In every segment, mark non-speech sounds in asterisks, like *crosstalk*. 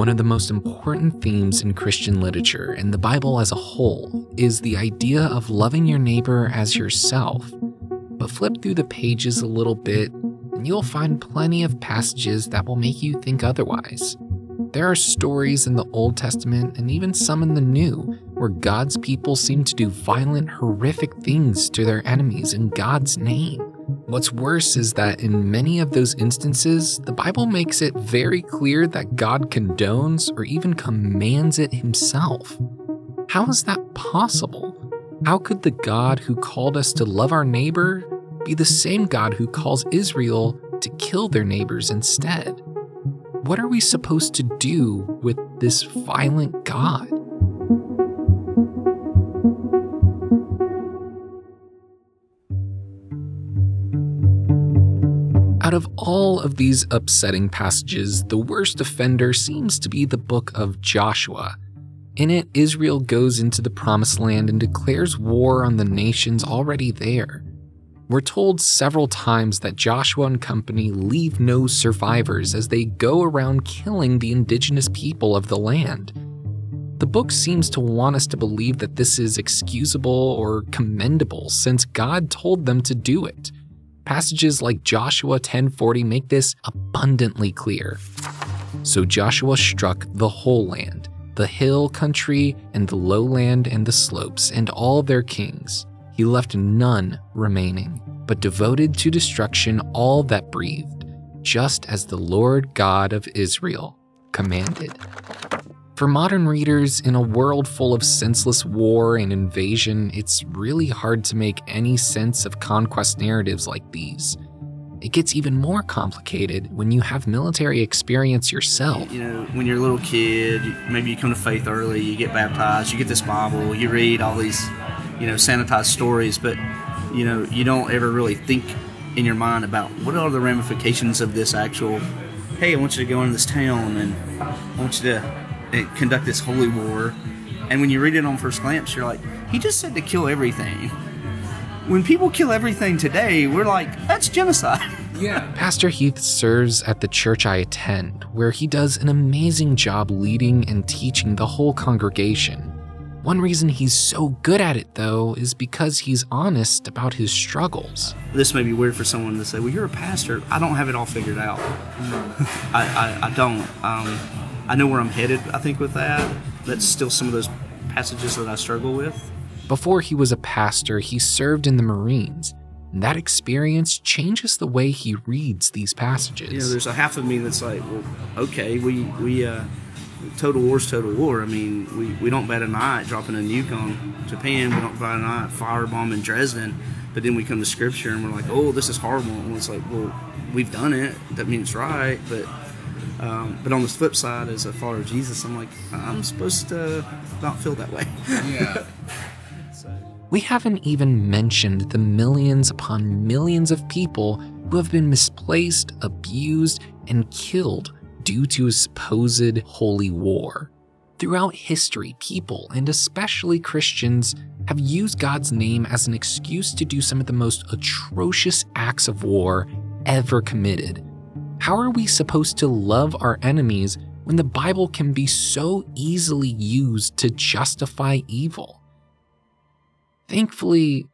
One of the most important themes in Christian literature and the Bible as a whole is the idea of loving your neighbor as yourself. But flip through the pages a little bit, and you'll find plenty of passages that will make you think otherwise. There are stories in the Old Testament and even some in the New where God's people seem to do violent, horrific things to their enemies in God's name. What's worse is that in many of those instances, the Bible makes it very clear that God condones or even commands it himself. How is that possible? How could the God who called us to love our neighbor be the same God who calls Israel to kill their neighbors instead? What are we supposed to do with this violent God? Out of all of these upsetting passages, the worst offender seems to be the book of Joshua. In it, Israel goes into the Promised Land and declares war on the nations already there. We're told several times that Joshua and company leave no survivors as they go around killing the indigenous people of the land. The book seems to want us to believe that this is excusable or commendable since God told them to do it. Passages like Joshua 10:40 make this abundantly clear. So Joshua struck the whole land, the hill country and the lowland and the slopes and all their kings. He left none remaining, but devoted to destruction all that breathed, just as the Lord God of Israel commanded. For modern readers, in a world full of senseless war and invasion, it's really hard to make any sense of conquest narratives like these. It gets even more complicated when you have military experience yourself. You know, when you're a little kid, maybe you come to faith early, you get baptized, you get this Bible, you read all these, you know, sanitized stories, but, you know, you don't ever really think in your mind about what are the ramifications of this actual, hey, I want you to go into this town and I want you to conduct this holy war. And when you read it on first glance, you're like, he just said to kill everything. When people kill everything today, we're like, that's genocide. *laughs* Yeah. Pastor Heath serves at the church I attend, where he does an amazing job leading and teaching the whole congregation. One reason he's so good at it, though, is because he's honest about his struggles. This may be weird for someone to say, Well, you're a pastor. I don't have it all figured out. *laughs* I, I, I, don't. Um, I know where I'm headed, I think, with that. That's still some of those passages that I struggle with. Before he was a pastor, he served in the Marines. And that experience changes the way he reads these passages. You know, there's a half of me that's like, well, okay, we, we, uh, total war's total war. I mean, we, we don't bat an eye at dropping a nuke on Japan. We don't bat an eye at firebomb in Dresden. But then we come to scripture and we're like, oh, this is horrible. And it's like, well, we've done it. That means right. But um, but on the flip side, as a follower of Jesus, I'm like, I'm supposed to not feel that way. Yeah. *laughs* so. We haven't even mentioned the millions upon millions of people who have been misplaced, abused, and killed due to a supposed holy war. Throughout history, people, and especially Christians, have used God's name as an excuse to do some of the most atrocious acts of war ever committed how are we supposed to love our enemies when the Bible can be so easily used to justify evil? Thankfully,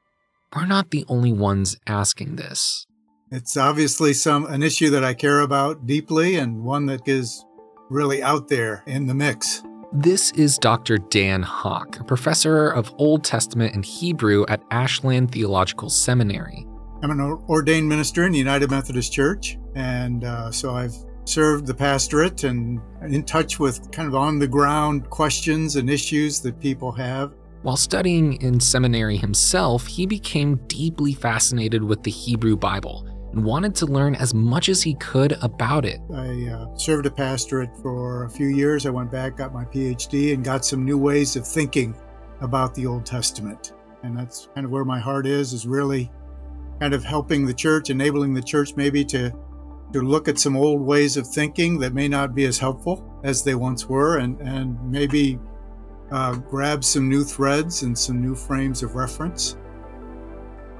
we're not the only ones asking this. It's obviously some an issue that I care about deeply and one that is really out there in the mix. This is Dr. Dan Hawk, a professor of Old Testament and Hebrew at Ashland Theological Seminary. I'm an ordained minister in the United Methodist Church, and uh, so I've served the pastorate and in touch with kind of on the ground questions and issues that people have. While studying in seminary himself, he became deeply fascinated with the Hebrew Bible and wanted to learn as much as he could about it. I uh, served a pastorate for a few years. I went back, got my PhD, and got some new ways of thinking about the Old Testament. And that's kind of where my heart is, is really kind of helping the church, enabling the church maybe to to look at some old ways of thinking that may not be as helpful as they once were, and and maybe uh, grab some new threads and some new frames of reference.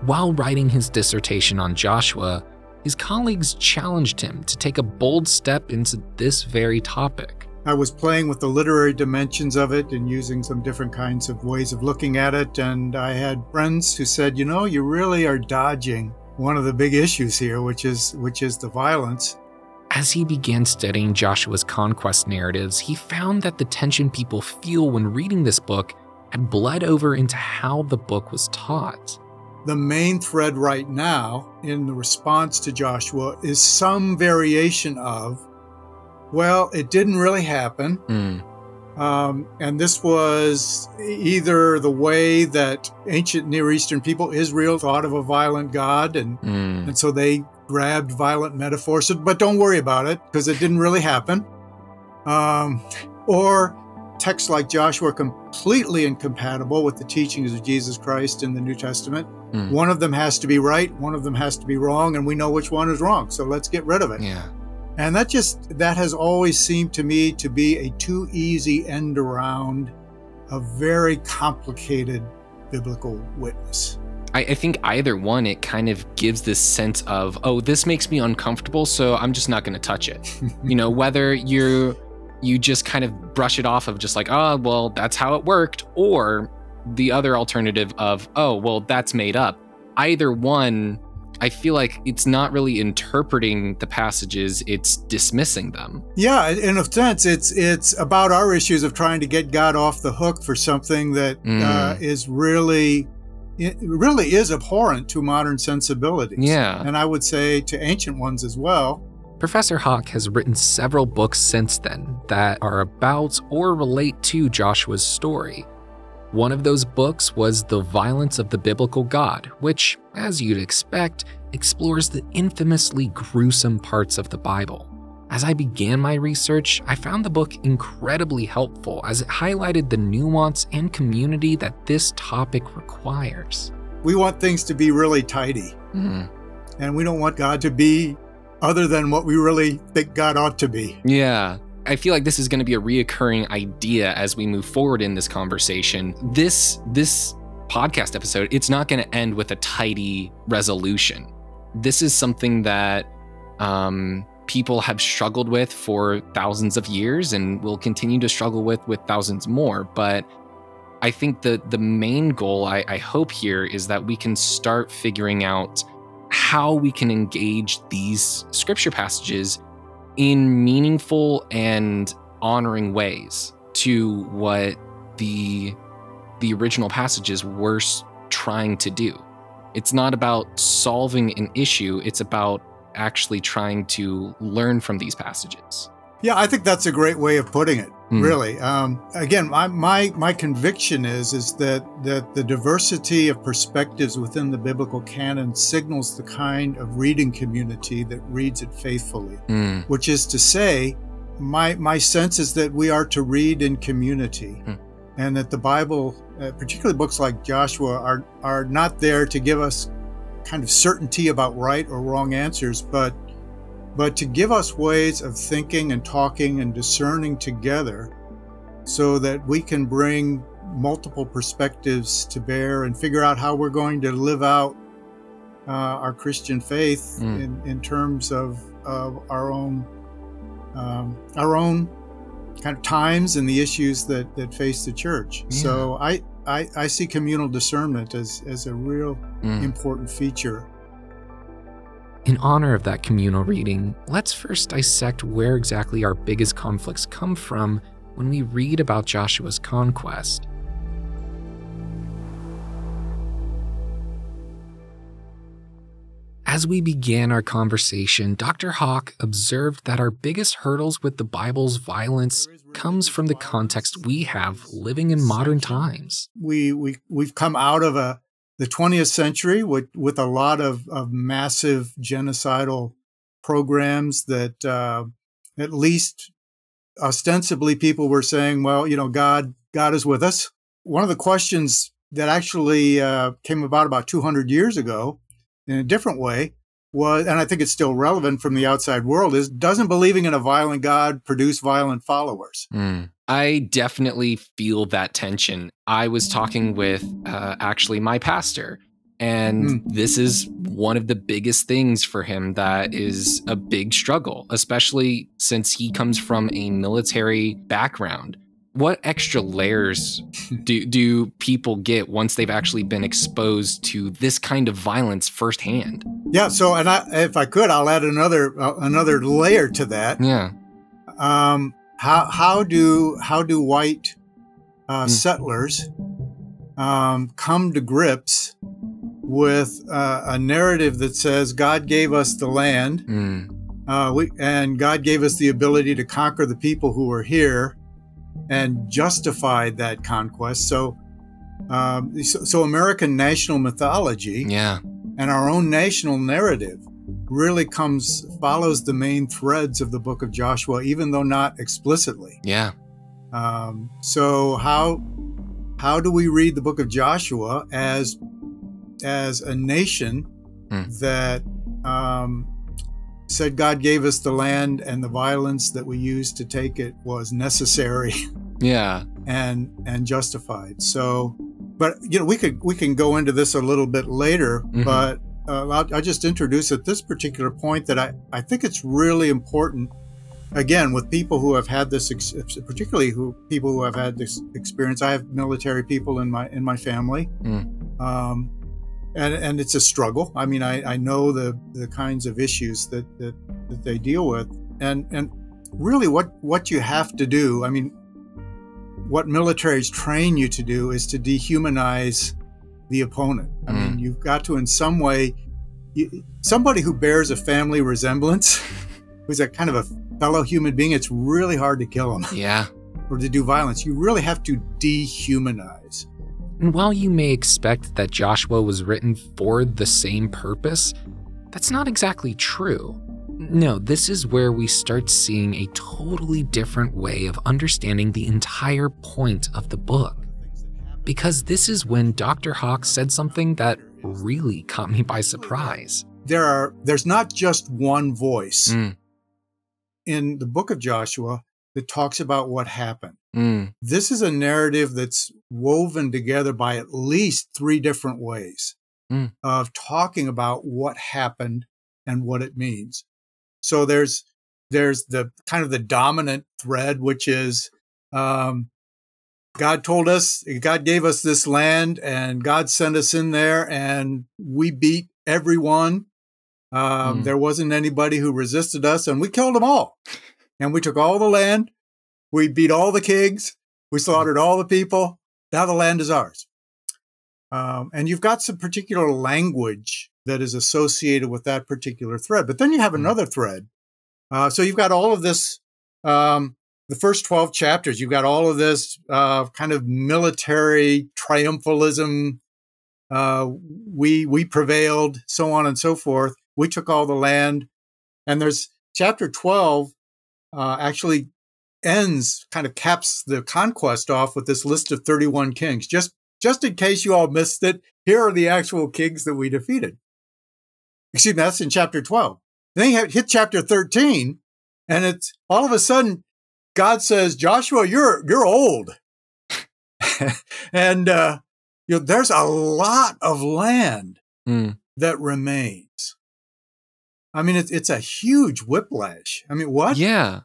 While writing his dissertation on Joshua, his colleagues challenged him to take a bold step into this very topic. I was playing with the literary dimensions of it and using some different kinds of ways of looking at it. And I had friends who said, you know, you really are dodging one of the big issues here, which is which is the violence. As he began studying Joshua's conquest narratives, he found that the tension people feel when reading this book had bled over into how the book was taught. The main thread right now in the response to Joshua is some variation of well, it didn't really happen. Mm. Um, and this was either the way that ancient Near Eastern people, Israel, thought of a violent God, and, Mm. and so they grabbed violent metaphors. But don't worry about it because it didn't really happen. Um, or texts like Joshua are completely incompatible with the teachings of Jesus Christ in the New Testament. Mm. One of them has to be right, one of them has to be wrong, and we know which one is wrong. So let's get rid of it. Yeah. And that just that has always seemed to me to be a too easy end around a very complicated biblical witness. I, I think either one, it kind of gives this sense of, oh, this makes me uncomfortable, so I'm just not going to touch it. *laughs* you know, whether you're you just kind of brush it off of just like, oh, well, that's how it worked, or the other alternative of, oh, well, that's made up. Either one, I feel like it's not really interpreting the passages; it's dismissing them. Yeah, in a sense, it's it's about our issues of trying to get God off the hook for something that Mm. uh, is really, it really is abhorrent to modern sensibilities. Yeah. and I would say to ancient ones as well. Professor Hawk has written several books since then that are about or relate to Joshua's story. One of those books was The Violence of the Biblical God, which, as you'd expect, explores the infamously gruesome parts of the Bible. As I began my research, I found the book incredibly helpful as it highlighted the nuance and community that this topic requires. We want things to be really tidy, Hmm. and we don't want God to be other than what we really think God ought to be. Yeah. I feel like this is going to be a reoccurring idea as we move forward in this conversation. This this podcast episode, it's not going to end with a tidy resolution. This is something that um, people have struggled with for thousands of years and will continue to struggle with with thousands more. But I think the the main goal I, I hope here is that we can start figuring out how we can engage these scripture passages in meaningful and honoring ways to what the the original passages were trying to do. It's not about solving an issue, it's about actually trying to learn from these passages. Yeah, I think that's a great way of putting it. Hmm. Really. Um, again, my, my my conviction is is that that the diversity of perspectives within the biblical canon signals the kind of reading community that reads it faithfully. Mm, Which is to say, my my sense is that we are to read in community, Hmm. and that the Bible, uh, particularly books like Joshua, are are not there to give us kind of certainty about right or wrong answers, but but to give us ways of thinking and talking and discerning together so that we can bring multiple perspectives to bear and figure out how we're going to live out uh, our Christian faith Mm. in, in terms of, of our own um, our own kind of times and the issues that, that face the church. So I, I I see communal discernment as, as a real mm. important feature In honor of that communal reading, let's first dissect where exactly our biggest conflicts come from when we read about Joshua's conquest. As we began our conversation, Dr. Hawk observed that our biggest hurdles with the Bible's violence comes from the context we have living in modern times. we we we've come out of a the 20th century with with a lot of, of massive genocidal programs that uh, at least ostensibly people were saying, well, you know, God God is with us. One of the questions that actually uh, came about about 200 years ago in a different way was, and I think it's still relevant from the outside world, is doesn't believing in a violent God produce violent followers? I definitely feel that tension. I was talking with uh, actually my pastor, And Mm. this is one of the biggest things for him that is a big struggle, especially since he comes from a military background. What extra layers do, do people get once they've actually been exposed to this kind of violence firsthand? Yeah. So, and I, if I could, I'll add another uh, another layer to that. Yeah. Um, how how do how do white uh, Mm. settlers um, come to grips with uh, a narrative that says God gave us the land, Mm. uh, we, and God gave us the ability to conquer the people who were here, and justified that conquest. So, um, so, so American national mythology Yeah. and our own national narrative really comes follows the main threads of the book of Joshua, even though not explicitly. Yeah. Um, so how how do we read the book of Joshua as as a nation Hmm. that um, said God gave us the land and the violence that we used to take it was necessary *laughs* Yeah. and and justified. So, but you know, we could we can go into this a little bit later, Mhm. but uh, I'll, I'll just introduce at this particular point that I I think it's really important. Again, with people who have had this, ex- particularly who people who have had this experience. I have military people in my in my family, Mm. um, and and it's a struggle. I mean, I, I know the the kinds of issues that, that that they deal with, and and really what what you have to do. I mean, what militaries train you to do is to dehumanize the opponent. I mean, mm. you've got to, in some way, you, somebody who bears a family resemblance, *laughs* who's a kind of a fellow human being, it's really hard to kill them *laughs* Yeah. or to do violence. You really have to dehumanize. And while you may expect that Joshua was written for the same purpose, that's not exactly true. No, this is where we start seeing a totally different way of understanding the entire point of the book. Because this is when Dr. Hawk said something that really caught me by surprise. There are there's not just one voice Mm, in the book of Joshua that talks about what happened. mm, This is a narrative that's woven together by at least three different ways Mm. of talking about what happened and what it means. So there's there's the kind of the dominant thread, which is um, God told us, God gave us this land, and God sent us in there, and we beat everyone. Um, Mm. There wasn't anybody who resisted us, and we killed them all. And we took all the land. We beat all the kings. We slaughtered all the people. Now the land is ours. Um, and you've got some particular language that is associated with that particular thread. But then you have Mm. another thread. Uh, so you've got all of this, um, the first 12 chapters, you've got all of this uh, kind of military triumphalism. Uh, we, we prevailed, so on and so forth. We took all the land. And there's chapter 12 uh, actually ends, kind of caps the conquest off with this list of 31 kings. Just just in case you all missed it, here are the actual kings that we defeated. Excuse me, that's in chapter 12. Then you hit chapter 13, and it's all of a sudden God says, Joshua, you're you're old. *laughs* and uh, you know, there's a lot of land mm. that remains. I mean, it's it's a huge whiplash. I mean, what? Yeah.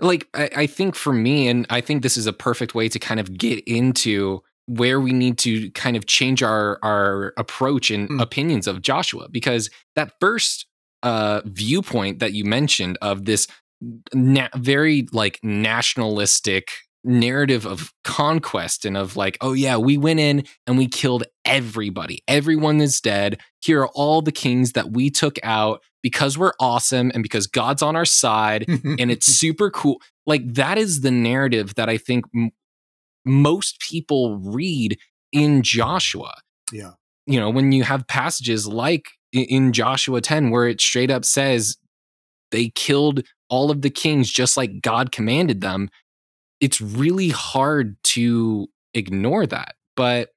Like, I, I think for me, and I think this is a perfect way to kind of get into where we need to kind of change our our approach and Mm. opinions of Joshua because that first uh viewpoint that you mentioned of this na- very like nationalistic narrative of conquest and of like oh yeah we went in and we killed everybody everyone is dead here are all the kings that we took out because we're awesome and because God's on our side and it's *laughs* super cool. Like that is the narrative that I think m- most people read in Joshua. Yeah. You know, when you have passages like in Joshua 10 where it straight up says they killed all of the kings just like God commanded them, it's really hard to ignore that. But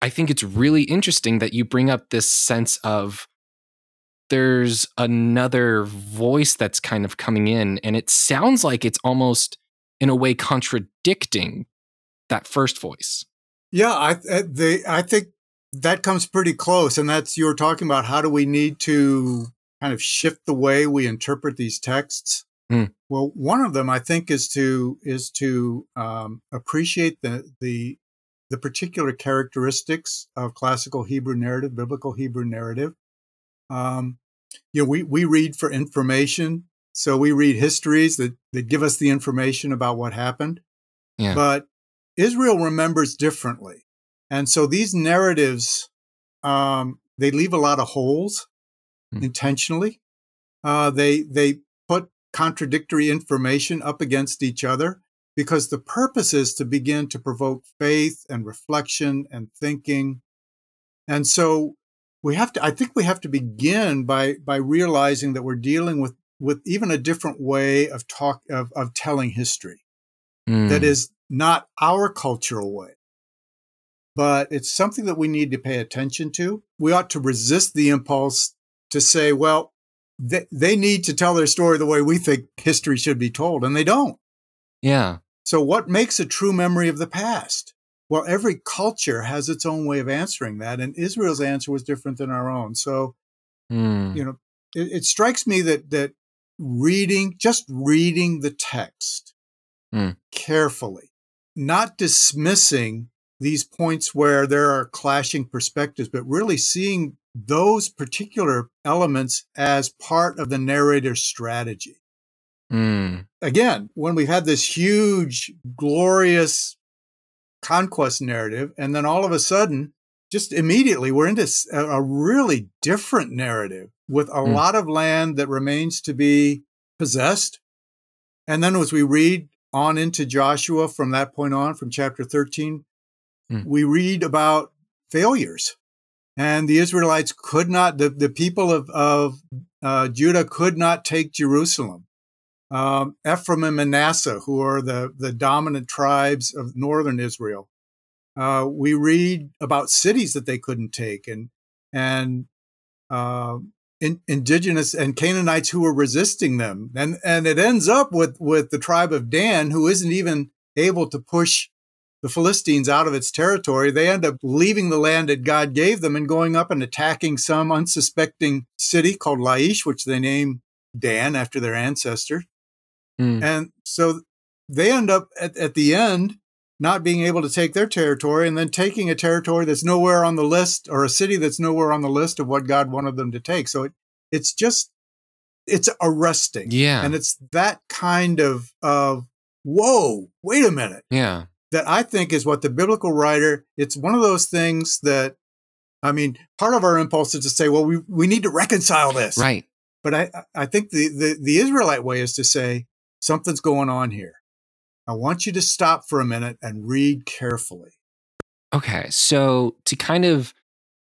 I think it's really interesting that you bring up this sense of there's another voice that's kind of coming in, and it sounds like it's almost in a way contradicting that first voice. Yeah, I I- they I think that comes pretty close. And that's you were talking about how do we need to kind of shift the way we interpret these texts. Mm. Well, one of them I think is to is to um, appreciate the the the particular characteristics of classical Hebrew narrative, biblical Hebrew narrative. Um, you know, we we read for information, so we read histories that that give us the information about what happened. Yeah. But Israel remembers differently. And so these narratives, um, they leave a lot of holes Hmm. intentionally. Uh, they, they put contradictory information up against each other because the purpose is to begin to provoke faith and reflection and thinking. And so we have to, I think we have to begin by, by realizing that we're dealing with, with even a different way of talk, of, of telling history Mm. that is not our cultural way, but it's something that we need to pay attention to. We ought to resist the impulse to say, well, they, they need to tell their story the way we think history should be told, and they don't. yeah. So, what makes a true memory of the past? Well, every culture has its own way of answering that, and Israel's answer was different than our own. So, Mm. you know, it, it strikes me that that reading, just reading the text Mm. carefully, not dismissing these points where there are clashing perspectives, but really seeing those particular elements as part of the narrator's strategy. Mm. Again, when we've had this huge, glorious conquest narrative, and then all of a sudden, just immediately, we're into a really different narrative with a Mm. lot of land that remains to be possessed. And then as we read on into Joshua from that point on, from chapter 13, Mm. we read about failures. And the Israelites could not, the, the people of, of uh, Judah could not take Jerusalem. Um, Ephraim and Manasseh, who are the, the dominant tribes of northern Israel, uh, we read about cities that they couldn't take and and uh, in, indigenous and Canaanites who were resisting them, and and it ends up with with the tribe of Dan, who isn't even able to push the Philistines out of its territory. They end up leaving the land that God gave them and going up and attacking some unsuspecting city called Laish, which they name Dan after their ancestor. Mm. And so they end up at, at the end not being able to take their territory and then taking a territory that's nowhere on the list or a city that's nowhere on the list of what God wanted them to take. So it, it's just, it's arresting. Yeah. And it's that kind of, of, whoa, wait a minute, yeah. That I think is what the biblical writer, it's one of those things that, I mean, part of our impulse is to say, well, we, we need to reconcile this. Right. But I, I think the, the, the Israelite way is to say, something's going on here. I want you to stop for a minute and read carefully. Okay. So to kind of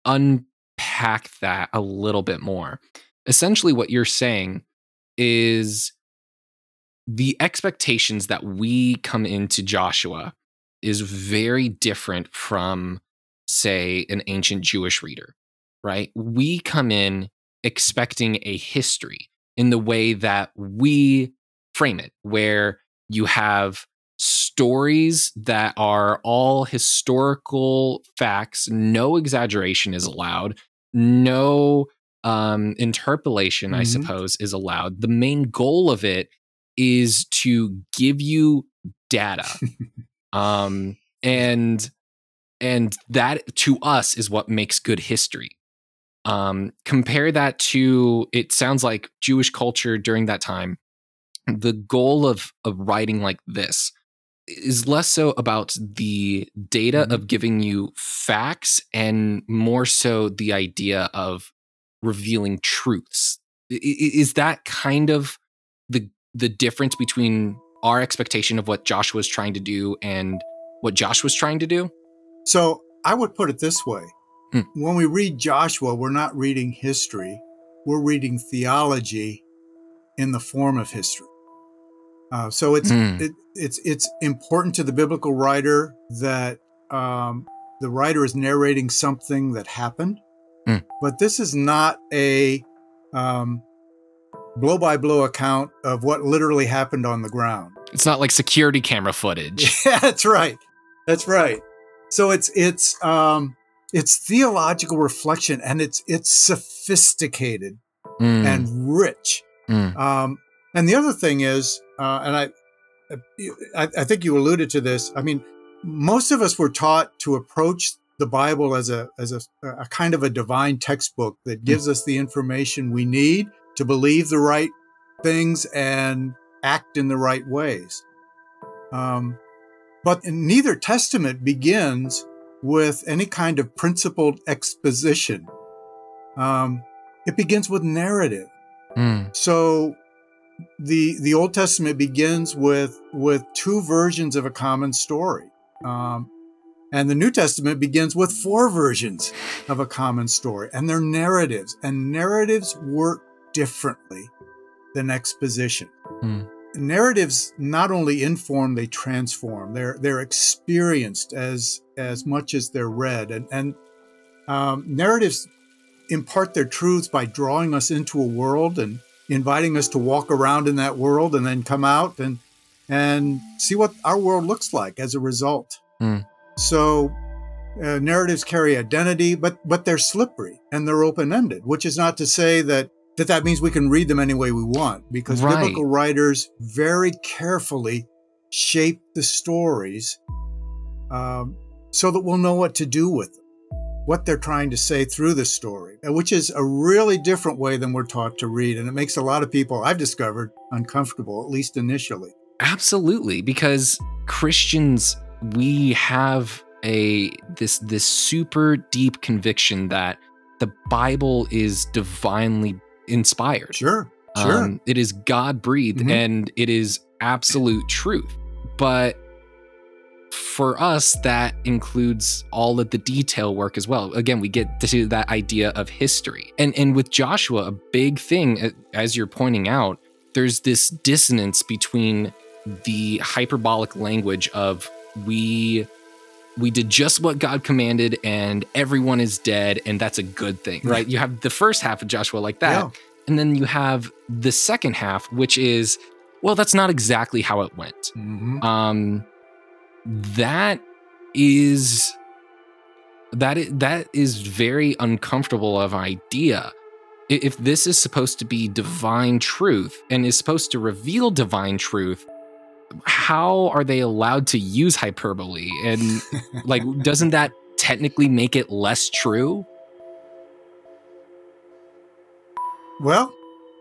unpack that a little bit more, essentially what you're saying is the expectations that we come into Joshua is very different from, say, an ancient Jewish reader, right? We come in expecting a history in the way that we frame it, where you have stories that are all historical facts, no exaggeration is allowed, no um, interpolation, I Mhm. suppose, is allowed. The main goal of it is to give you data. *laughs* um, and and that to us is what makes good history. Um, compare that to it sounds like Jewish culture during that time. The goal of of writing like this is less so about the data Mhm. of giving you facts and more so the idea of revealing truths. Is that kind of the the difference between our expectation of what Joshua was trying to do and what Josh was trying to do? So I would put it this way Hmm. when we read Joshua, we're not reading history, we're reading theology in the form of history. Uh, so it's Hmm. it, it's it's important to the biblical writer that um, the writer is narrating something that happened, Hmm. but this is not a um, blow by blow account of what literally happened on the ground. It's not like security camera footage. *laughs* Yeah, that's right. That's right. So it's it's um it's theological reflection and it's it's sophisticated Mm, and rich. mm, Um, and the other thing is, uh, and I, I, I think you alluded to this. I mean, most of us were taught to approach the Bible as a as a, a kind of a divine textbook that gives us the information we need to believe the right things and act in the right ways. Um, but neither testament begins with any kind of principled exposition. Um, it begins with narrative. mm, So the the Old Testament begins with with two versions of a common story, um, and the New Testament begins with four versions of a common story, and they're narratives, and narratives work differently than exposition. Hmm. Narratives not only inform, they transform. They're they're experienced as as much as they're read, and and um, narratives impart their truths by drawing us into a world and inviting us to walk around in that world and then come out and and see what our world looks like as a result. Hmm. So uh, narratives carry identity, but but they're slippery and they're open ended, which is not to say that that that means we can read them any way we want, because Right. biblical writers very carefully shape the stories um, so that we'll know what to do with them, what they're trying to say through the story, which is a really different way than we're taught to read, and it makes a lot of people I've discovered uncomfortable, at least initially. absolutely, because Christians, we have a this this super deep conviction that the Bible is divinely inspired. Sure, sure. Um, it is God breathed Mhm. and it is absolute truth. But for us, that includes all of the detail work as well. Again, we get to that idea of history. And and with Joshua, a big thing, as you're pointing out, there's this dissonance between the hyperbolic language of we we did just what God commanded and everyone is dead and that's a good thing, right? You have the first half of Joshua like that. Yeah. And then you have the second half, which is, well, that's not exactly how it went. Mhm. Um, that is that is, that is very uncomfortable of idea. If this is supposed to be divine truth and is supposed to reveal divine truth, how are they allowed to use hyperbole? And *laughs* like, doesn't that technically make it less true? Well,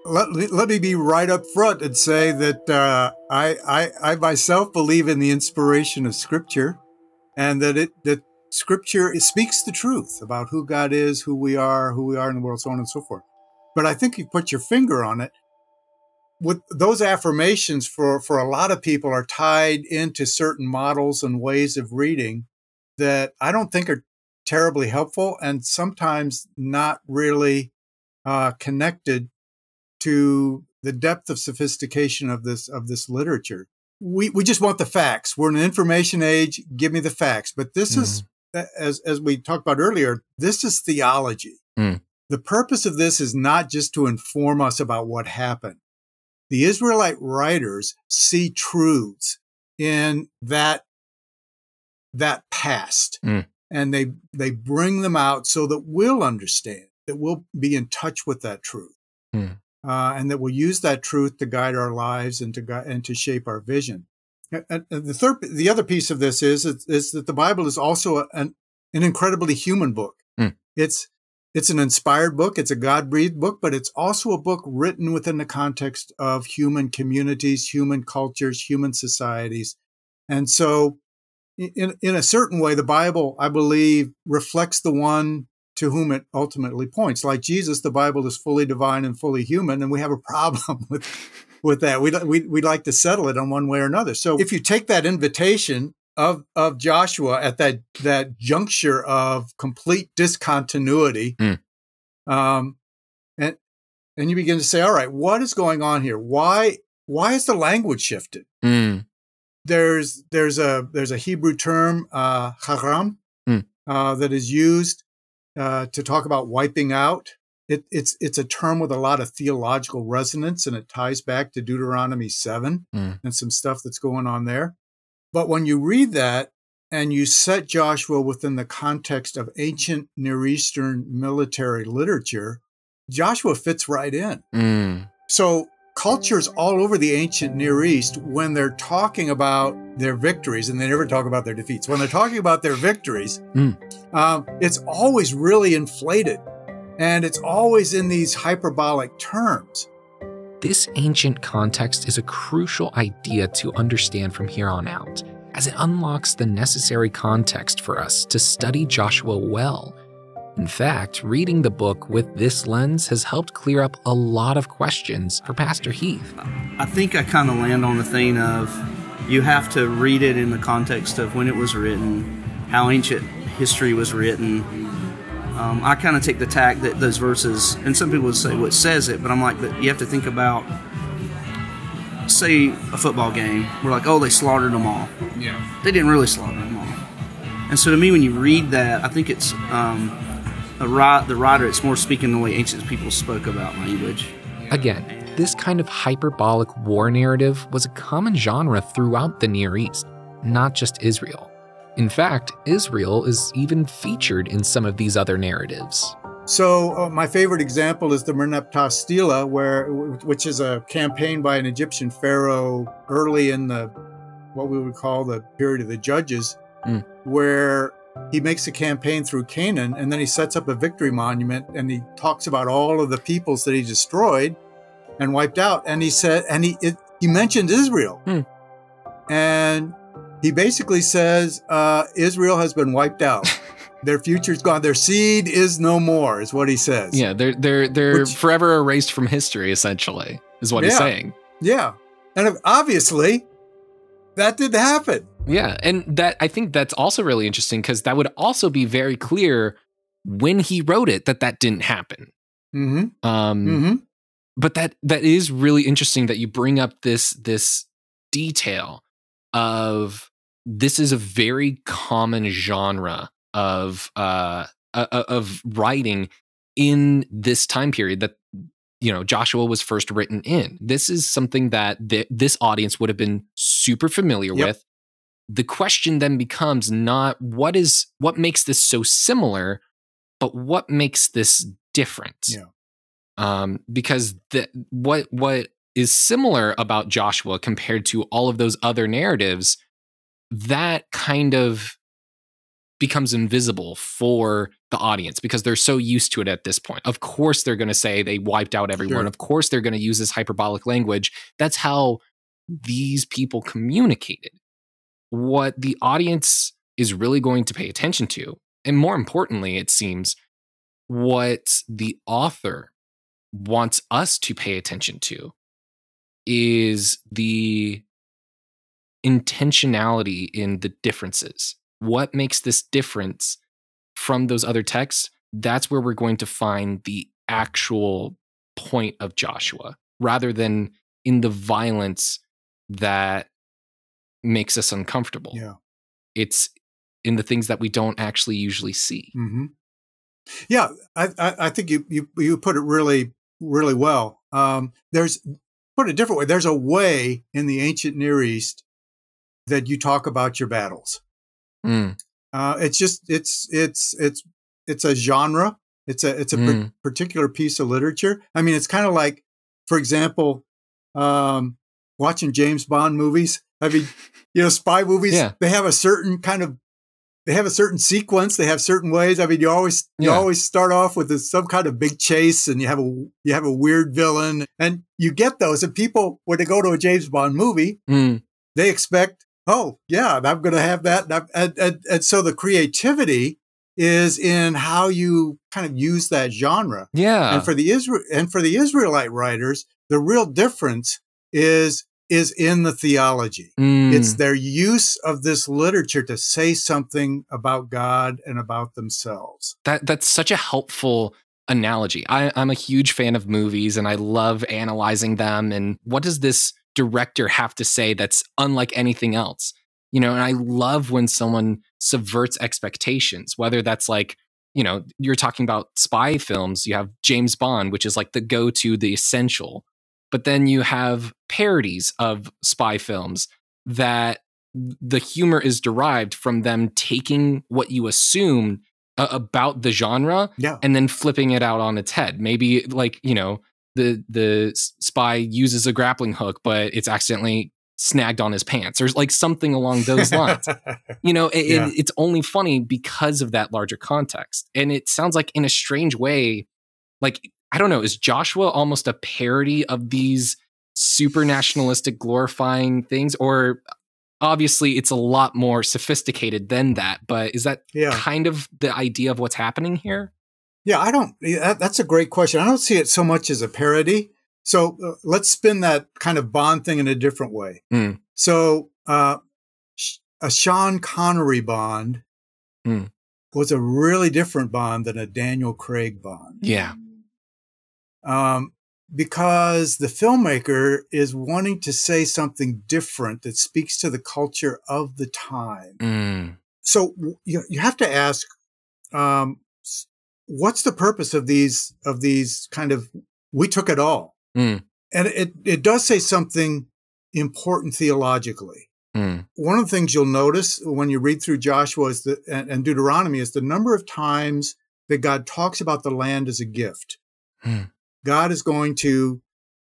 let, let me be right up front and say that uh, I, I I myself believe in the inspiration of Scripture, and that it that Scripture it speaks the truth about who God is, who we are, who we are in the world, so on and so forth. But I think you put your finger on it. With those affirmations, for for a lot of people, are tied into certain models and ways of reading that I don't think are terribly helpful, and sometimes not really uh, connected to the depth of sophistication of this of this literature. We we just want the facts. We're in an information age. Give me the facts. But this is as as we talked about earlier. This is theology. Mm. The purpose of this is not just to inform us about what happened. The Israelite writers see truths in that that past, Mm. and they they bring them out so that we'll understand that we'll be in touch with that truth, Mm. uh, and that we'll use that truth to guide our lives and to guide, and to shape our vision. And, and- the third, the other piece of this is is that the Bible is also a- an an incredibly human book. Mm. It's it's an inspired book. It's a God breathed book, but it's also a book written within the context of human communities, human cultures, human societies, and so in in a certain way, the Bible, I believe, reflects the one to whom it ultimately points. Like Jesus, the Bible is fully divine and fully human, and we have a problem *laughs* with with that. We we we'd like to settle it on one way or another. So if you take that invitation of of Joshua at that that juncture of complete discontinuity, Mm. um, and and you begin to say, all right, what is going on here? Why why is the language shifted? Mm, there's there's a there's a Hebrew term uh, herem Hmm. uh, that is used uh, to talk about wiping out. It, it's it's a term with a lot of theological resonance, and it ties back to Deuteronomy seven Hmm. and some stuff that's going on there. But when you read that and you set Joshua within the context of ancient Near Eastern military literature, Joshua fits right in. Mm. So, cultures all over the ancient Near East, when they're talking about their victories, and they never talk about their defeats, when they're talking about their victories, Mm. um, it's always really inflated. And it's always in these hyperbolic terms. This ancient context is a crucial idea to understand from here on out, as it unlocks the necessary context for us to study Joshua well. In fact, reading the book with this lens has helped clear up a lot of questions for Pastor Heath. I think I kind of land on the thing of you have to read it in the context of when it was written, how ancient history was written. Um, I kind of take the tack that those verses, and some people would say what says it, but I'm like, that you have to think about, say, a football game. We're like, oh, they slaughtered them all. Yeah. They didn't really slaughter them all. And so to me, when you read that, I think it's um, a ri- the writer. It's more speaking the way ancient people spoke about language. Again, this kind of hyperbolic war narrative was a common genre throughout the Near East, not just Israel. In fact, Israel is even featured in some of these other narratives. So, uh, my favorite example is the Merneptah Stela, where which is a campaign by an Egyptian pharaoh early in the what we would call the period of the judges, Mm. where he makes a campaign through Canaan and then he sets up a victory monument and he talks about all of the peoples that he destroyed and wiped out. And he said, and he it, he mentioned Israel, Hmm. and he basically says uh, Israel has been wiped out. *laughs* Their future's gone. Their seed is no more, is what he says. Yeah, they're they're they're Which- forever erased from history, essentially, is what he's saying. Yeah. And obviously, that didn't happen. Yeah, and that I think that's also really interesting because that would also be very clear when he wrote it that that didn't happen. Mm-hmm. Um, Mm-hmm. but that that is really interesting that you bring up this this detail of this is a very common genre of uh of writing in this time period that you know Joshua was first written in. This is something that th- this audience would have been super familiar Yep. with. The question then becomes not what is what makes this so similar, but what makes this different Yeah. um, because the, what what is similar about Joshua compared to all of those other narratives, that kind of becomes invisible for the audience because they're so used to it at this point. Of course, they're going to say they wiped out everyone. Sure. Of course, they're going to use this hyperbolic language. That's how these people communicated. What the audience is really going to pay attention to, and more importantly, it seems, what the author wants us to pay attention to is the intentionality in the differences. What makes this difference from those other texts? That's where we're going to find the actual point of Joshua rather than in the violence that makes us uncomfortable. Yeah. It's in the things that we don't actually usually see. Mm-hmm. Yeah, I, I, I think you, you you put it really really well. Um, there's put it a different way. There's a way in the ancient Near East that you talk about your battles. Mm, Uh, it's just it's it's it's it's a genre. It's a it's a Mm. particular piece of literature. I mean, it's kind of like, for example, um, watching James Bond movies. I mean, you know, spy movies. Yeah. They have a certain kind of they have a certain sequence. They have certain ways. I mean, you always you Yeah. always start off with some kind of big chase, and you have a you have a weird villain, and you get those. And people, when they go to a James Bond movie, mm, they expect, oh yeah, I'm going to have that, and, and, and and so the creativity is in how you kind of use that genre. yeah. and for the Israel and for the Israelite writers, the real difference is is in the theology. Mm, It's their use of this literature to say something about God and about themselves. that that's such a helpful analogy. I, I'm a huge fan of movies and I love analyzing them. And what does this director have to say that's unlike anything else? You know, and I love when someone subverts expectations, whether that's like, you know, you're talking about spy films, you have James Bond, which is like the go to, the essential. But then you have parodies of spy films that the humor is derived from them taking what you assume about the genre Yeah. and then flipping it out on its head. Maybe like, you know, the the spy uses a grappling hook but it's accidentally snagged on his pants or like something along those lines. *laughs* you know, it, Yeah. it, it's only funny because of that larger context. And it sounds like in a strange way like I don't know, is Joshua almost a parody of these super nationalistic glorifying things or obviously it's a lot more sophisticated than that, but is that yeah. kind of the idea of what's happening here? Yeah, I don't. That, that's a great question. I don't see it so much as a parody. So uh, let's spin that kind of Bond thing in a different way. Mm. So uh, a Sean Connery Bond Mm. was a really different Bond than a Daniel Craig Bond. Yeah. um, because the filmmaker is wanting to say something different that speaks to the culture of the time. Mm. So you, you have to ask, um, what's the purpose of these of these kind of we took it all, Mm. and it it does say something important theologically. Mm. One of the things you'll notice when you read through Joshua is the, and, and Deuteronomy is the number of times that God talks about the land as a gift. Hmm. God is going to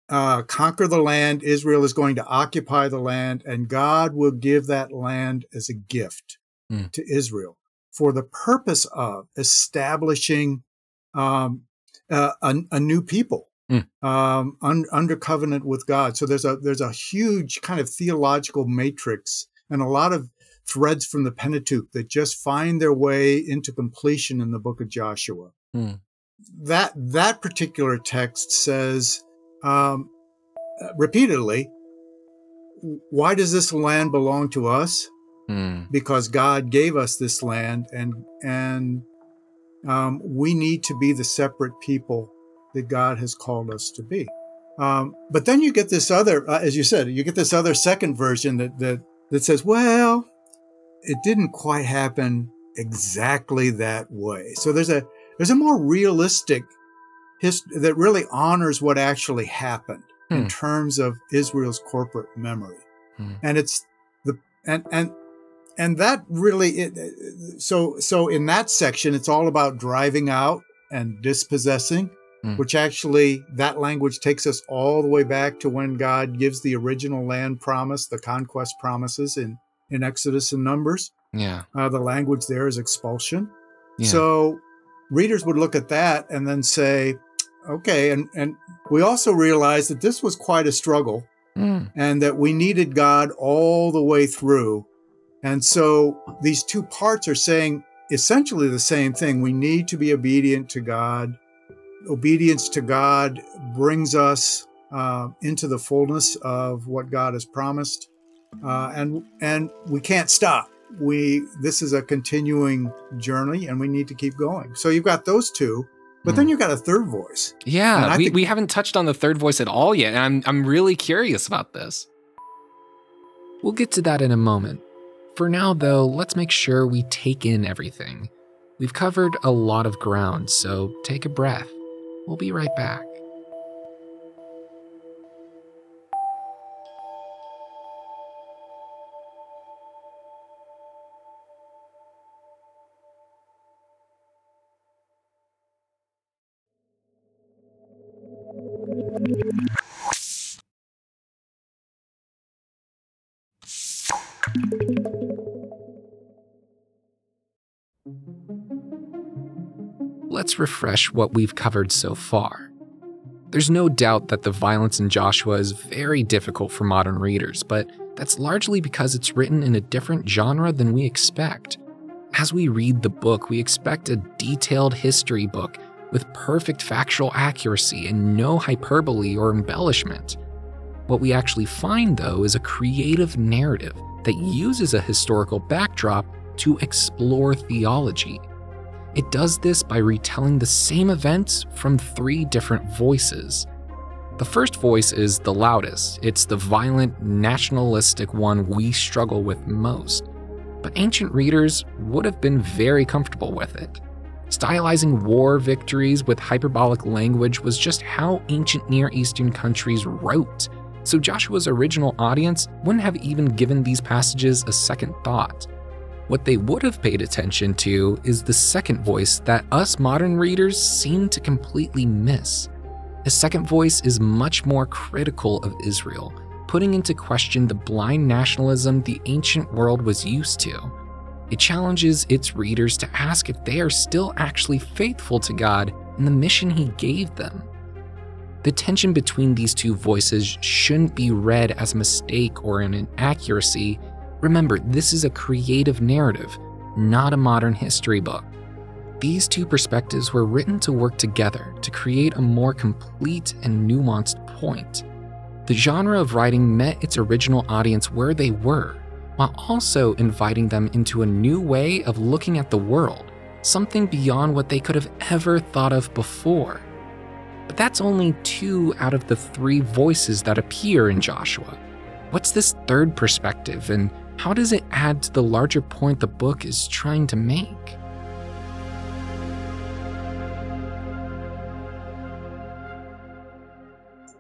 uh, conquer the land. Israel is going to occupy the land, and God will give that land as a gift Hmm. to Israel for the purpose of establishing um, uh, a, a new people Hmm. um, un, under covenant with God. So there's a there's a huge kind of theological matrix and a lot of threads from the Pentateuch that just find their way into completion in the book of Joshua. Hmm. That that particular text says um, repeatedly, "Why does this land belong to us? Mm. Because God gave us this land, and and um, we need to be the separate people that God has called us to be." Um, but then you get this other, uh, as you said, you get this other second version that that that says, "Well, it didn't quite happen exactly that way." So there's a there's a more realistic history that really honors what actually happened Hmm. in terms of Israel's corporate memory, Hmm. and it's the and and and that really it, so so in that section it's all about driving out and dispossessing Hmm. which actually that language takes us all the way back to when god gives the original land promise the conquest promises in in exodus and numbers Yeah. uh, the language there is expulsion Yeah. so readers would look at that and then say okay and and we also realized that this was quite a struggle Mm. and that we needed God all the way through. And so these two parts are saying essentially the same thing. We need to be obedient to God. Obedience to God brings us uh, into the fullness of what God has promised, uh, and and we can't stop. We this is a continuing journey, and we need to keep going. So you've got those two, but then you've got a third voice. Yeah, we, think- we haven't touched on the third voice at all yet, and I'm I'm really curious about this. We'll get to that in a moment. For now, though, let's make sure we take in everything. We've covered a lot of ground, so take a breath. We'll be right back. Refresh what we've covered so far. There's no doubt that the violence in Joshua is very difficult for modern readers, but that's largely because it's written in a different genre than we expect. As we read the book, we expect a detailed history book with perfect factual accuracy and no hyperbole or embellishment. What we actually find, though, is a creative narrative that uses a historical backdrop to explore theology. It does this by retelling the same events from three different voices. The first voice is the loudest, it's the violent, nationalistic one we struggle with most. But ancient readers would have been very comfortable with it. Stylizing war victories with hyperbolic language was just how ancient Near Eastern countries wrote. So Joshua's original audience wouldn't have even given these passages a second thought. What they would have paid attention to is the second voice that us modern readers seem to completely miss. The second voice is much more critical of Israel, putting into question the blind nationalism the ancient world was used to. It challenges its readers to ask if they are still actually faithful to God and the mission He gave them. The tension between these two voices shouldn't be read as a mistake or an inaccuracy. Remember, this is a creative narrative, not a modern history book. These two perspectives were written to work together to create a more complete and nuanced point. The genre of writing met its original audience where they were, while also inviting them into a new way of looking at the world, something beyond what they could have ever thought of before. But that's only two out of the three voices that appear in Joshua. What's this third perspective, and how does it add to the larger point the book is trying to make?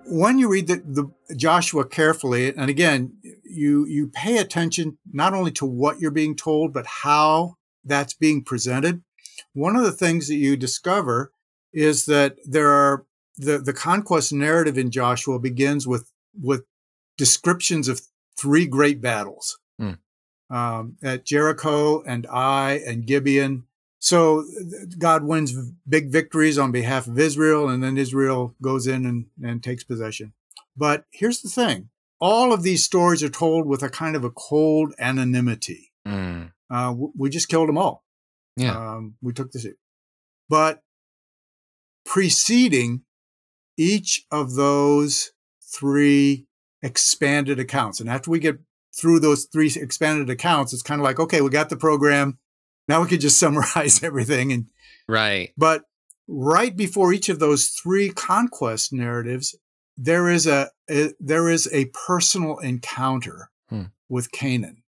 When you read the, the Joshua carefully, and again, you you pay attention not only to what you're being told, but how that's being presented. One of the things that you discover is that there are the, the conquest narrative in Joshua begins with with descriptions of three great battles mm. um, at Jericho and Ai and Gibeon. So God wins big victories on behalf of Israel, and then Israel goes in and, and takes possession. But here's the thing: all of these stories are told with a kind of a cold anonymity. Mm. Uh, we just killed them all. Yeah, um, we took the city, but preceding each of those three expanded accounts. And after we get through those three expanded accounts, it's kind of like, okay, we got the program. Now we could just *laughs* summarize everything. And right. But right before each of those three conquest narratives, there is a, a there is a personal encounter hmm. with Canaan.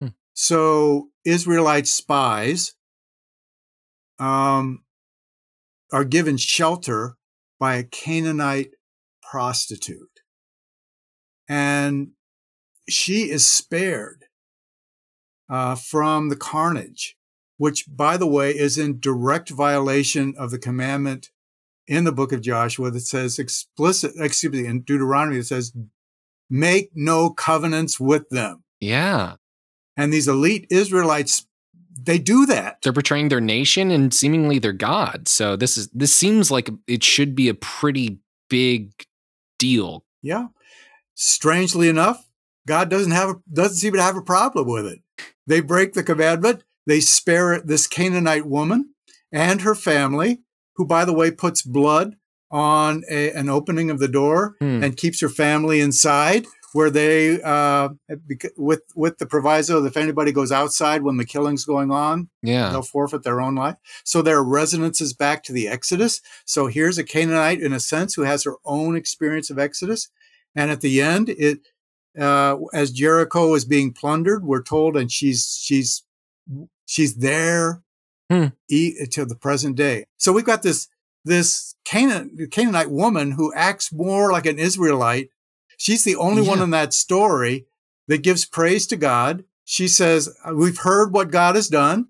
Hmm. So Israelite spies um, are given shelter by a Canaanite prostitute. And she is spared uh, from the carnage, which, by the way, is in direct violation of the commandment in the book of Joshua that says explicit, excuse me, in Deuteronomy that says, make no covenants with them. Yeah. And these elite Israelites they do that. They're betraying their nation and seemingly their god. So this is this seems like it should be a pretty big deal. Yeah. Strangely enough, God doesn't have a, doesn't seem to have a problem with it. They break the commandment. They spare this Canaanite woman and her family, who, by the way, puts blood on a, an opening of the door hmm. and keeps her family inside where they uh, with with the proviso that if anybody goes outside when the killing's going on, yeah, they'll forfeit their own life. So there are resonances back to the Exodus. So here's a Canaanite in a sense who has her own experience of Exodus, and at the end, it uh, as Jericho is being plundered, we're told, and she's she's she's there hmm. to the present day. So we've got this this Canaan, Canaanite woman who acts more like an Israelite She's the only yeah. one in that story that gives praise to God. She says, We've heard what God has done.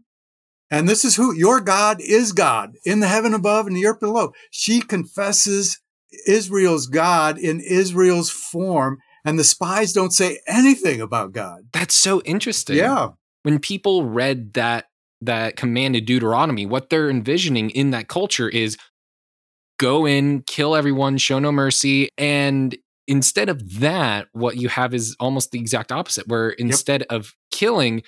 And this is who your God is God in the heaven above and the earth below. She confesses Israel's God in Israel's form, and the spies don't say anything about God. That's so interesting. Yeah. When people read that that command in Deuteronomy, what they're envisioning in that culture is go in, kill everyone, show no mercy, and instead of that, what you have is almost the exact opposite, where instead yep. of killing,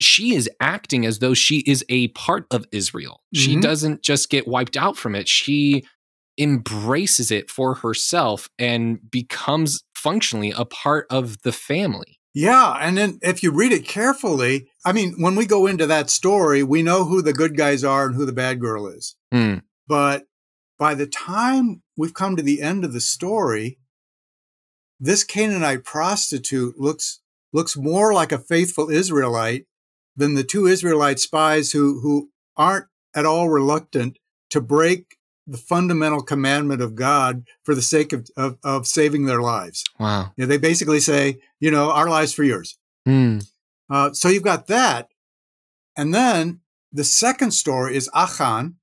she is acting as though she is a part of Israel. Mm-hmm. She doesn't just get wiped out from it. She embraces it for herself and becomes functionally a part of the family. Yeah. And then if you read it carefully, I mean, when we go into that story, we know who the good guys are and who the bad girl is. Mm. But by the time we've come to the end of the story, this Canaanite prostitute looks looks more like a faithful Israelite than the two Israelite spies who who aren't at all reluctant to break the fundamental commandment of God for the sake of, of, of saving their lives. Wow. You know, they basically say, you know, our lives for yours. Mm. Uh, so you've got that. And then the second story is Achan,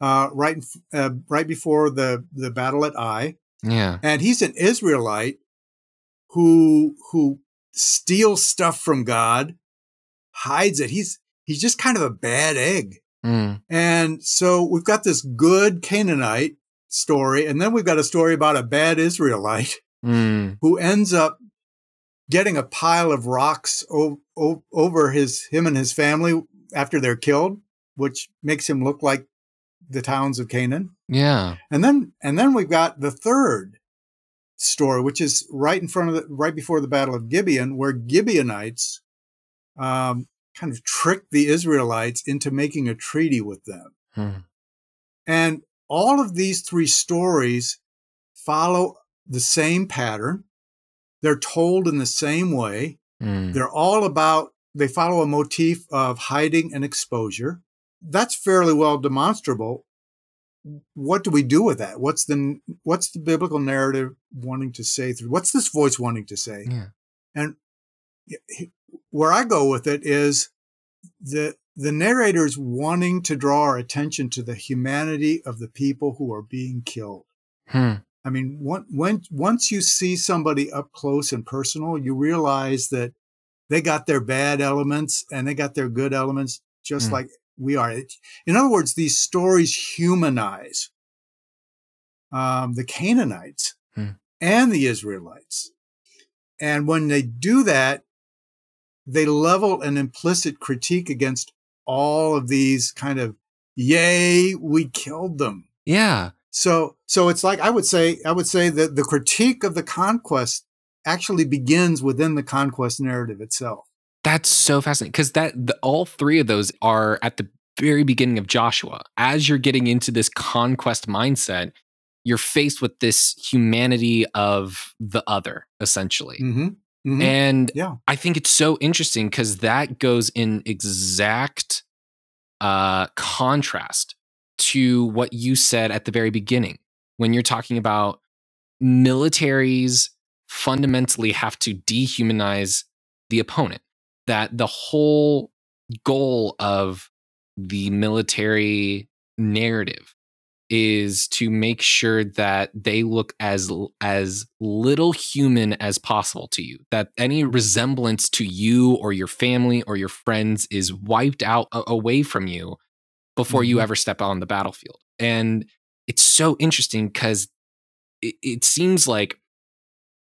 uh, right, uh, right before the, the battle at Ai. Yeah. And he's an Israelite who, who steals stuff from God, hides it. He's, he's just kind of a bad egg. Mm. And so we've got this good Canaanite story, and then we've got a story about a bad Israelite Mm. who ends up getting a pile of rocks o- o- over his him and his family after they're killed, which makes him look like the towns of Canaan. Yeah. And then and then we've got the third story, which is right in front of the right before the Battle of Gibeon, where Gibeonites um, kind of tricked the Israelites into making a treaty with them. Mm. And all of these three stories follow the same pattern. They're told in the same way. Mm. They're all about, they follow a motif of hiding and exposure. That's fairly well demonstrable. What do we do with that? What's the, what's the biblical narrative wanting to say through? What's this voice wanting to say? Yeah. And where I go with it is the, the narrator's wanting to draw our attention to the humanity of the people who are being killed. Hmm. I mean, when, when, once you see somebody up close and personal, you realize that they got their bad elements and they got their good elements just Mm. like we are. In other words, these stories humanize um, the Canaanites Hmm. and the Israelites. And when they do that, they level an implicit critique against all of these kind of, yay, we killed them. Yeah. So, so it's like I would say, I would say that the critique of the conquest actually begins within the conquest narrative itself. That's so fascinating because that the, all three of those are at the very beginning of Joshua. As you're getting into this conquest mindset, you're faced with this humanity of the other, essentially. Mm-hmm. And Yeah. I think it's so interesting because that goes in exact uh, contrast to what you said at the very beginning when you're talking about militaries fundamentally have to dehumanize the opponent. That the whole goal of the military narrative is to make sure that they look as as little human as possible to you that any resemblance to you or your family or your friends is wiped out a- away from you before you Mhm. ever step on the battlefield and it's so interesting because it, it seems like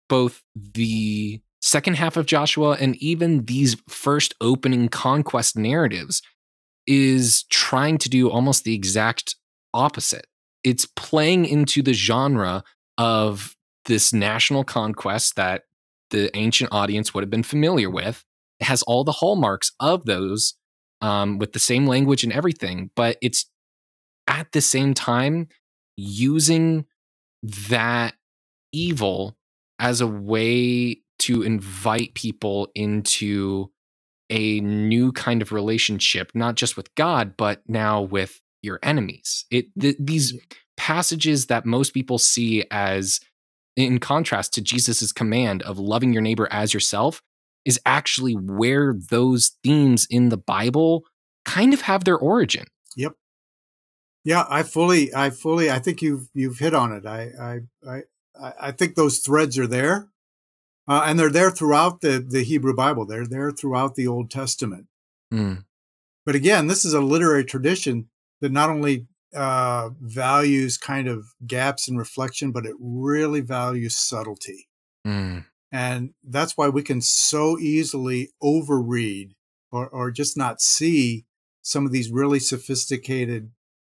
both the second half of joshua and even these first opening conquest narratives is trying to do almost the exact opposite. It's playing into the genre of this national conquest that the ancient audience would have been familiar with. It has all the hallmarks of those um, with the same language and everything, but it's at the same time using that evil as a way to invite people into a new kind of relationship, not just with God, but now with your enemies. It th- these passages that most people see as in contrast to Jesus's command of loving your neighbor as yourself is actually where those themes in the Bible kind of have their origin. Yep. Yeah, I fully, I fully, I think you've you've hit on it. I, I, I, I think those threads are there, uh, and they're there throughout the the Hebrew Bible. They're there throughout the Old Testament. Mm, But again, this is a literary tradition that not only uh, values kind of gaps in reflection, but it really values subtlety. mm, And that's why we can so easily overread or, or just not see some of these really sophisticated,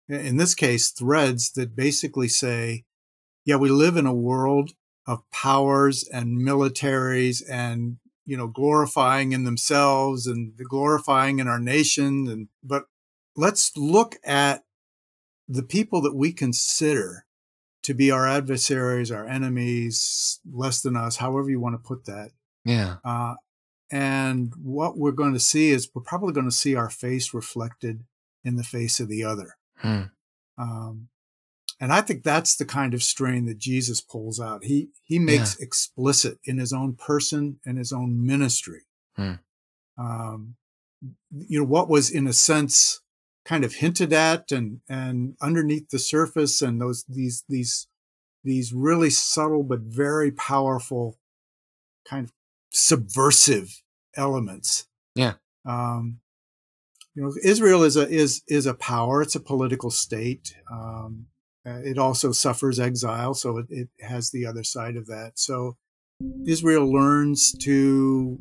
in this case, threads that basically say, yeah, we live in a world of powers and militaries and, you know, glorifying in themselves and glorifying in our nation. And, but let's look at the people that we consider to be our adversaries, our enemies, less than us, however you want to put that. yeah. Uh, and what we're going to see is we're probably going to see our face reflected in the face of the other. Hmm. Um, And I think that's the kind of strain that Jesus pulls out. He he makes yeah. explicit in his own person and his own ministry. Hmm. Um, you know what was in a sense kind of hinted at and and underneath the surface and those these these these really subtle but very powerful kind of subversive elements. Yeah. Um, you know, Israel is a is is a power. It's a political state. Um, uh, it also suffers exile, so it, it has the other side of that. So Israel learns to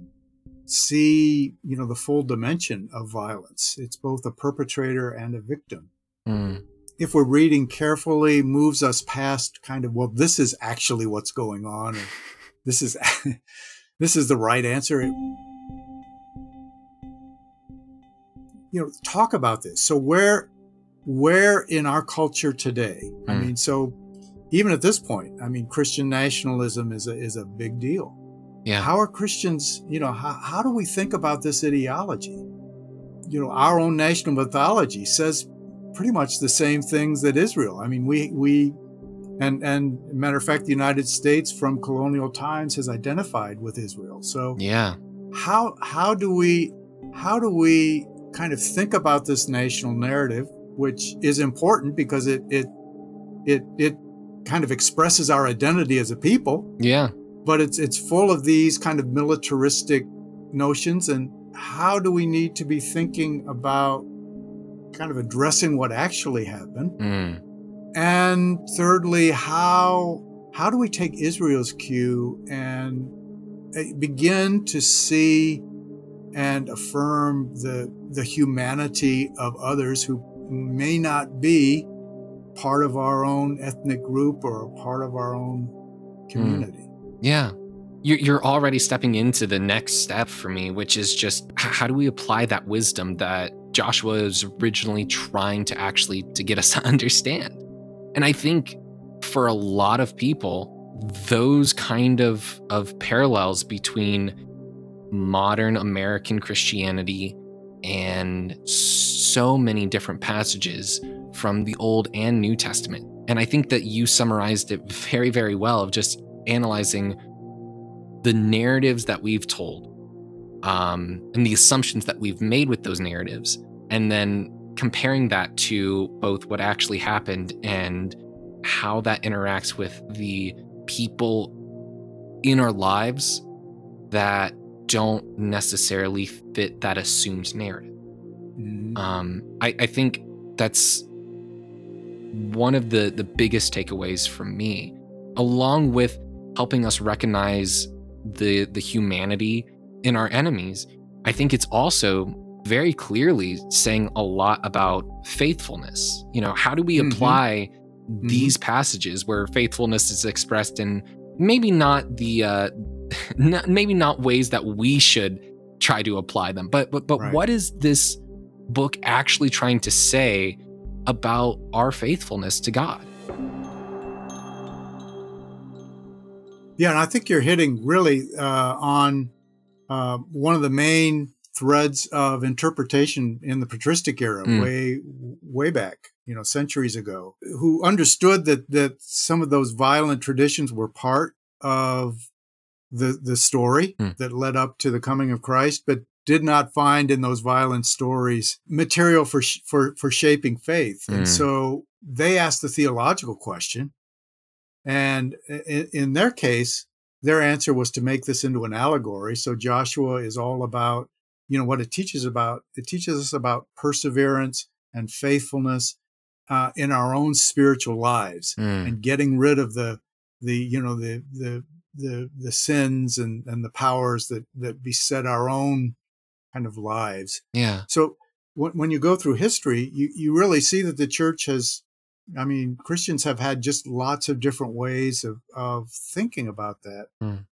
see, you know, the full dimension of violence. It's both a perpetrator and a victim. Mm. If we're reading carefully, moves us past kind of, well, this is actually what's going on, or *laughs* this is *laughs* this is the right answer. It, you know, talk about this. So where where in our culture today, mm. I hmm. mean, so even at this point, I mean, Christian nationalism is a is a big deal. Yeah. How are Christians, you know, how, how do we think about this ideology? You know, our own national mythology says pretty much the same things that Israel. I mean, we we and and matter of fact, the United States from colonial times has identified with Israel. So yeah, how how do we how do we kind of think about this national narrative, which is important because it it it it kind of expresses our identity as a people. Yeah. But it's it's full of these kind of militaristic notions and how do we need to be thinking about kind of addressing what actually happened? Mm. And thirdly, how how do we take Israel's cue and eh, begin to see and affirm the the humanity of others who may not be part of our own ethnic group or part of our own community. Mm. Yeah. You're already stepping into the next step for me, which is just how do we apply that wisdom that Joshua is originally trying to actually to get us to *laughs* understand? And I think for a lot of people, those kind of, of parallels between modern American Christianity and so many different passages from the Old and New Testament. And I think that you summarized it very, very well of just analyzing the narratives that we've told um, and the assumptions that we've made with those narratives, and then comparing that to both what actually happened and how that interacts with the people in our lives that don't necessarily fit that assumed narrative. Mm-hmm. Um, I, I think that's one of the the biggest takeaways from me, along with helping us recognize the the humanity in our enemies. I think it's also very clearly saying a lot about faithfulness. You know, how do we mm-hmm. apply mm-hmm. these passages where faithfulness is expressed in maybe not the uh, *laughs* not, maybe not ways that we should try to apply them, but but but right. what is this book actually trying to say about our faithfulness to God? Yeah, and I think you're hitting really uh, on uh, one of the main threads of interpretation in the patristic era, mm. way way back, you know, centuries ago, who understood that that some of those violent traditions were part of the the story mm. that led up to the coming of Christ, but did not find in those violent stories material for for for shaping faith, mm. and so they asked the theological question, and in, their case, their answer was to make this into an allegory. So Joshua is all about you know what it teaches about. It teaches us about perseverance and faithfulness uh, in our own spiritual lives mm. and getting rid of the the you know the the the the sins and and the powers that that beset our own kind of lives. Yeah. So when when you go through history, you you really see that the church has. I mean, Christians have had just lots of different ways of of thinking about that. Mm.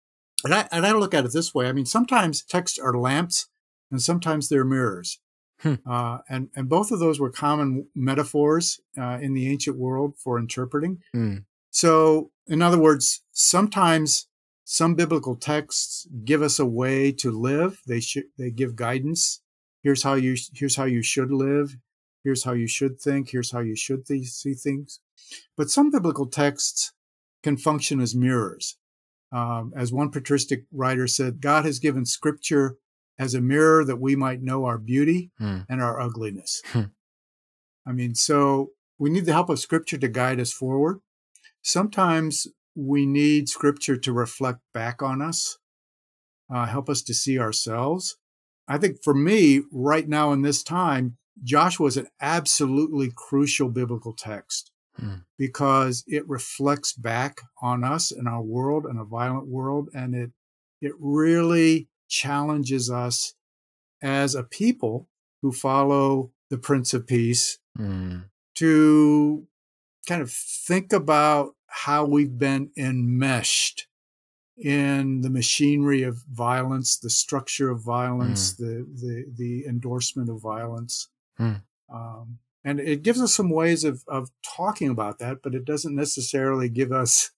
And I and I look at it this way. I mean, sometimes texts are lamps, and sometimes they're mirrors. Hmm. Uh, and and both of those were common metaphors uh, in the ancient world for interpreting. Hmm. So, in other words, sometimes some biblical texts give us a way to live. They should they give guidance. Here's how you here's how you should live. Here's how you should think. Here's how you should th- see things. But some biblical texts can function as mirrors. Um, as one patristic writer said, God has given scripture as a mirror that we might know our beauty Hmm. and our ugliness. *laughs* Hmm. I mean, so we need the help of scripture to guide us forward. Sometimes we need scripture to reflect back on us, uh, help us to see ourselves. I think for me, right now in this time, Joshua is an absolutely crucial biblical text Hmm. because it reflects back on us and our world and a violent world, and it it really challenges us as a people who follow the Prince of Peace Hmm. to kind of think about how we've been enmeshed in the machinery of violence, the structure of violence, the, the the endorsement of violence. Mm. Um, and it gives us some ways of, of talking about that, but it doesn't necessarily give us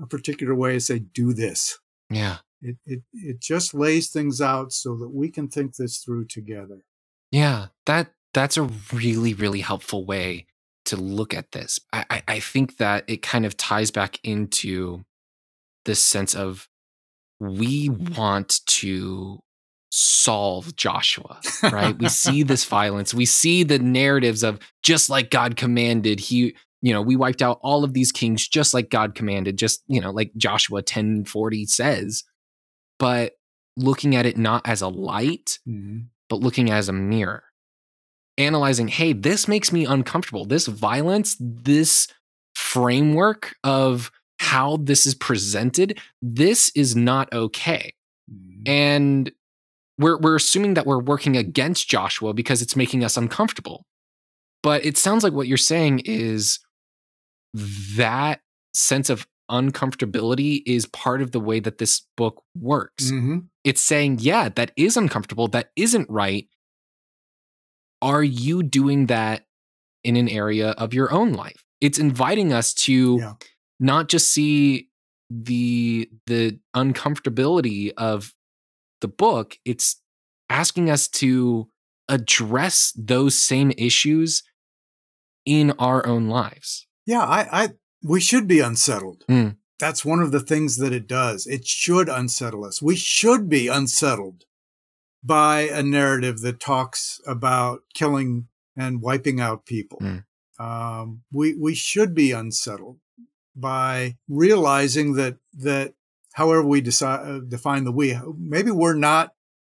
a particular way to say, do this. Yeah. It, it, it just lays things out so that we can think this through together. Yeah, that that's a really really helpful way to look at this. I, I I think that it kind of ties back into this sense of we want to solve Joshua, *laughs* right? we see this violence, we see the narratives of just like God commanded. He, you know, we wiped out all of these kings just like God commanded, just you know, like Joshua ten forty says. But looking at it not as a light, but looking as a mirror, analyzing, hey, this makes me uncomfortable. This violence, this framework of how this is presented, this is not okay. Mhm. And we're we're assuming that we're working against Joshua because it's making us uncomfortable. But it sounds like what you're saying is that sense of uncomfortability is part of the way that this book works Mhm. it's saying, yeah, that is uncomfortable. That isn't right. Are you doing that in an area of your own life? It's inviting us to Yeah. not just see the the uncomfortability of the book. It's asking us to address those same issues in our own lives. Yeah, I, I we should be unsettled. Mm. That's one of the things that it does. It should unsettle us. We should be unsettled by a narrative that talks about killing and wiping out people. Mm. Um, we we should be unsettled by realizing that that however we decide uh, define the we, maybe we're not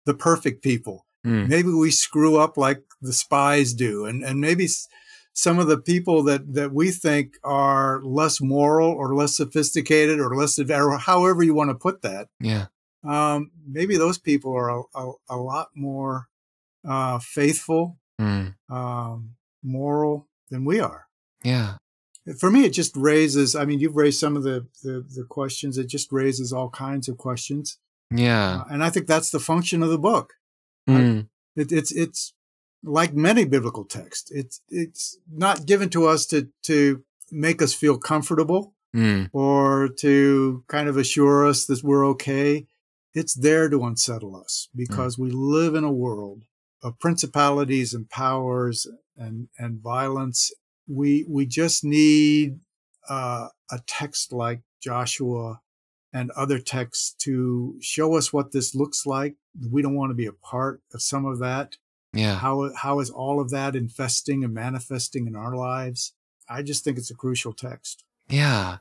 the perfect people Mm. maybe we screw up like the spies do and and maybe s- some of the people that that we think are less moral or less sophisticated or less or however you want to put that Yeah. um, maybe those people are a, a, a lot more uh, faithful Mm. um, moral than we are Yeah. For me it just raises i mean you've raised some of the the, the questions it just raises all kinds of questions Yeah. uh, and i think that's the function of the book Mm. It, it's it's like many biblical texts. It's it's not given to us to to make us feel comfortable Mm. or to kind of assure us that we're okay. It's there to unsettle us because we live in a world of principalities and powers and and violence. We we just need uh, a text like Joshua and other texts to show us what this looks like. We don't want to be a part of some of that. Yeah. How how is all of that infesting and manifesting in our lives? I just think it's a crucial text. Yeah.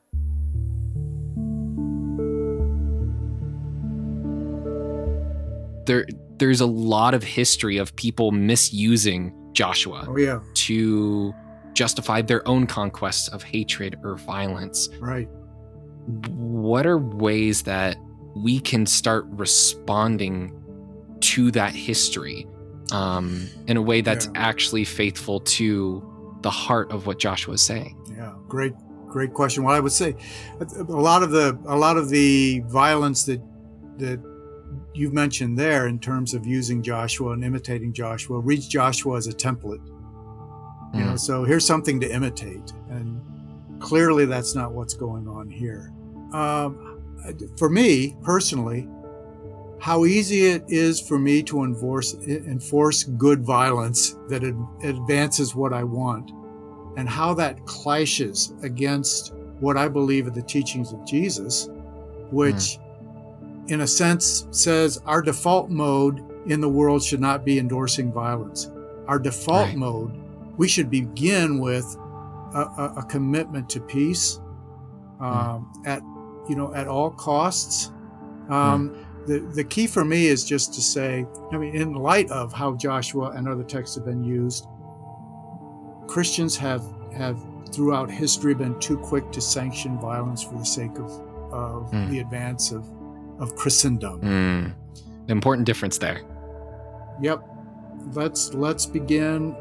There there's a lot of history of people misusing Joshua Oh yeah, to justify their own conquests of hatred or violence. right. What are ways that we can start responding to that history um, in a way that's Yeah. actually faithful to the heart of what Joshua is saying? Yeah, great, great question. Well, I would say a lot of the a lot of the violence that that you've mentioned there in terms of using Joshua and imitating Joshua reads Joshua as a template. You know, so here's something to imitate, and clearly that's not what's going on here. Um, for me personally, how easy it is for me to enforce enforce good violence that ad- advances what I want, and how that clashes against what I believe are the teachings of Jesus, which, mm. in a sense, says our default mode in the world should not be endorsing violence. Our default right. mode, we should begin with a, a, a commitment to peace um, mm. at you know at all costs. Um, mm. the, the key for me is just to say, I mean, in light of how Joshua and other texts have been used, Christians have have throughout history been too quick to sanction violence for the sake of, of mm. the advance of, of Christendom. Mm. Important difference there. Yep. Let's let's begin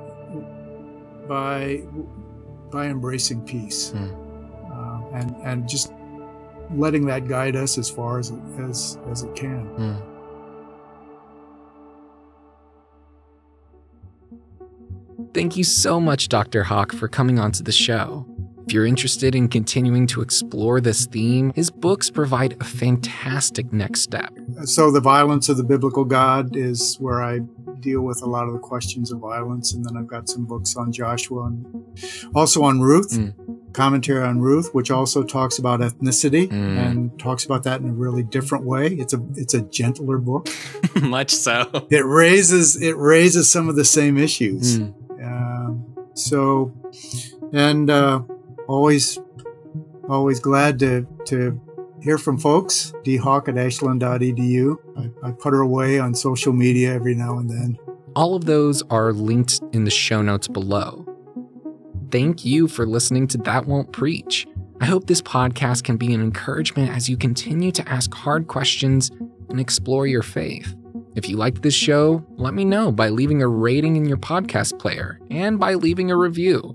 by by embracing peace mm. uh, and and just letting that guide us as far as as as it can. Mm. Thank you so much, Dr. Hawk, for coming onto the show. If you're interested in continuing to explore this theme, his books provide a fantastic next step. So, The Violence of the Biblical God is where I deal with a lot of the questions of violence. And then I've got some books on Joshua and also on Ruth, mm. commentary on Ruth, which also talks about ethnicity mm. and talks about that in a really different way. It's a it's a gentler book. *laughs* Much so. It raises it raises some of the same issues. Mm. Um, so, and uh, always always glad to to hear from folks. dhawk at ashland.edu. I, I put her away on social media every now and then. All of those are linked in the show notes below. Thank you for listening to That Won't Preach. I hope this podcast can be an encouragement as you continue to ask hard questions and explore your faith. If you liked this show, let me know by leaving a rating in your podcast player and by leaving a review.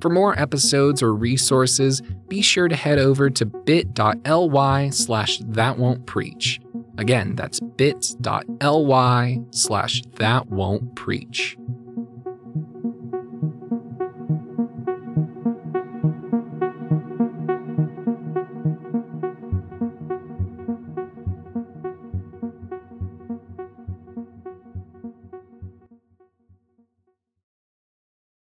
For more episodes or resources, be sure to head over to bit.ly slash that won't preach. Again, that's bit.ly slash that won't preach.